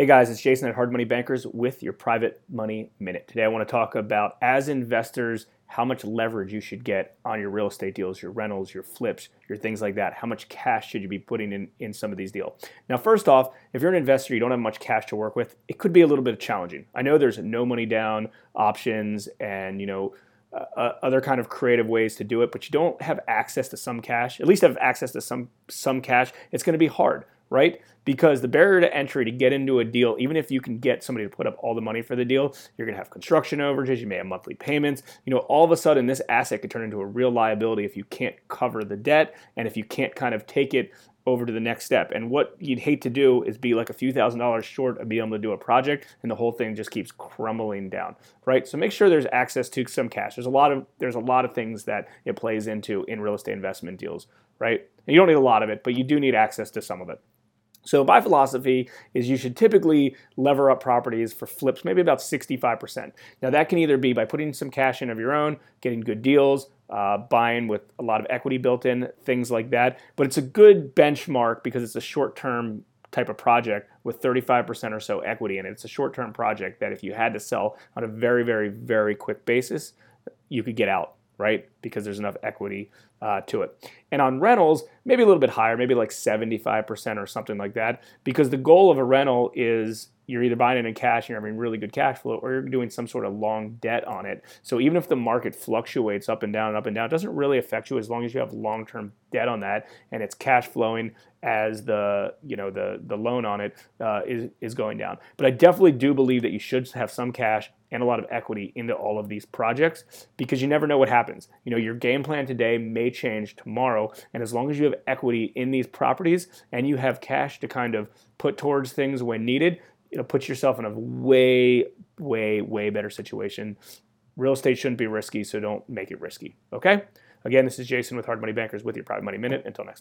Hey guys, it's Jason at Hard Money Bankers with your Private Money Minute. Today I want to talk about, as investors, how much leverage you should get on your real estate deals, your rentals, your flips, your things like that. How much cash should you be putting in, in some of these deals? Now, first off, if you're an investor, you don't have much cash to work with, it could be a little bit challenging. I know there's no money down options and, you know, uh, uh other kind of creative ways to do it, but you don't have access to some cash. At least have access to some some cash. It's going to be hard right? Because the barrier to entry to get into a deal, even if you can get somebody to put up all the money for the deal, you're going to have construction overages, you may have monthly payments. You know, all of a sudden, this asset could turn into a real liability if you can't cover the debt and if you can't kind of take it over to the next step. And what you'd hate to do is be like a few thousand dollars short of being able to do a project and the whole thing just keeps crumbling down, right? So make sure there's access to some cash. There's a lot of there's a lot of things that it plays into in real estate investment deals, right? And you don't need a lot of it, but you do need access to some of it. So my philosophy is you should typically lever up properties for flips, maybe about 65%. Now that can either be by putting some cash in of your own, getting good deals, uh, buying with a lot of equity built in, things like that. But it's a good benchmark because it's a short-term type of project with 35% or so equity in it. It's a short-term project that if you had to sell on a very, very, very quick basis, you could get out right? Because there's enough equity uh, to it. And on rentals, maybe a little bit higher, maybe like 75% or something like that, because the goal of a rental is you're either buying it in cash and you're having really good cash flow, or you're doing some sort of long debt on it. So even if the market fluctuates up and down and up and down, it doesn't really affect you as long as you have long-term debt on that and it's cash flowing as the you know the the loan on it uh, is is going down. But I definitely do believe that you should have some cash and a lot of equity into all of these projects because you never know what happens. You know, your game plan today may change tomorrow, and as long as you have equity in these properties and you have cash to kind of put towards things when needed, you know, put yourself in a way, way, way better situation. Real estate shouldn't be risky, so don't make it risky. Okay? Again, this is Jason with Hard Money Bankers with your Private Money Minute. Until next.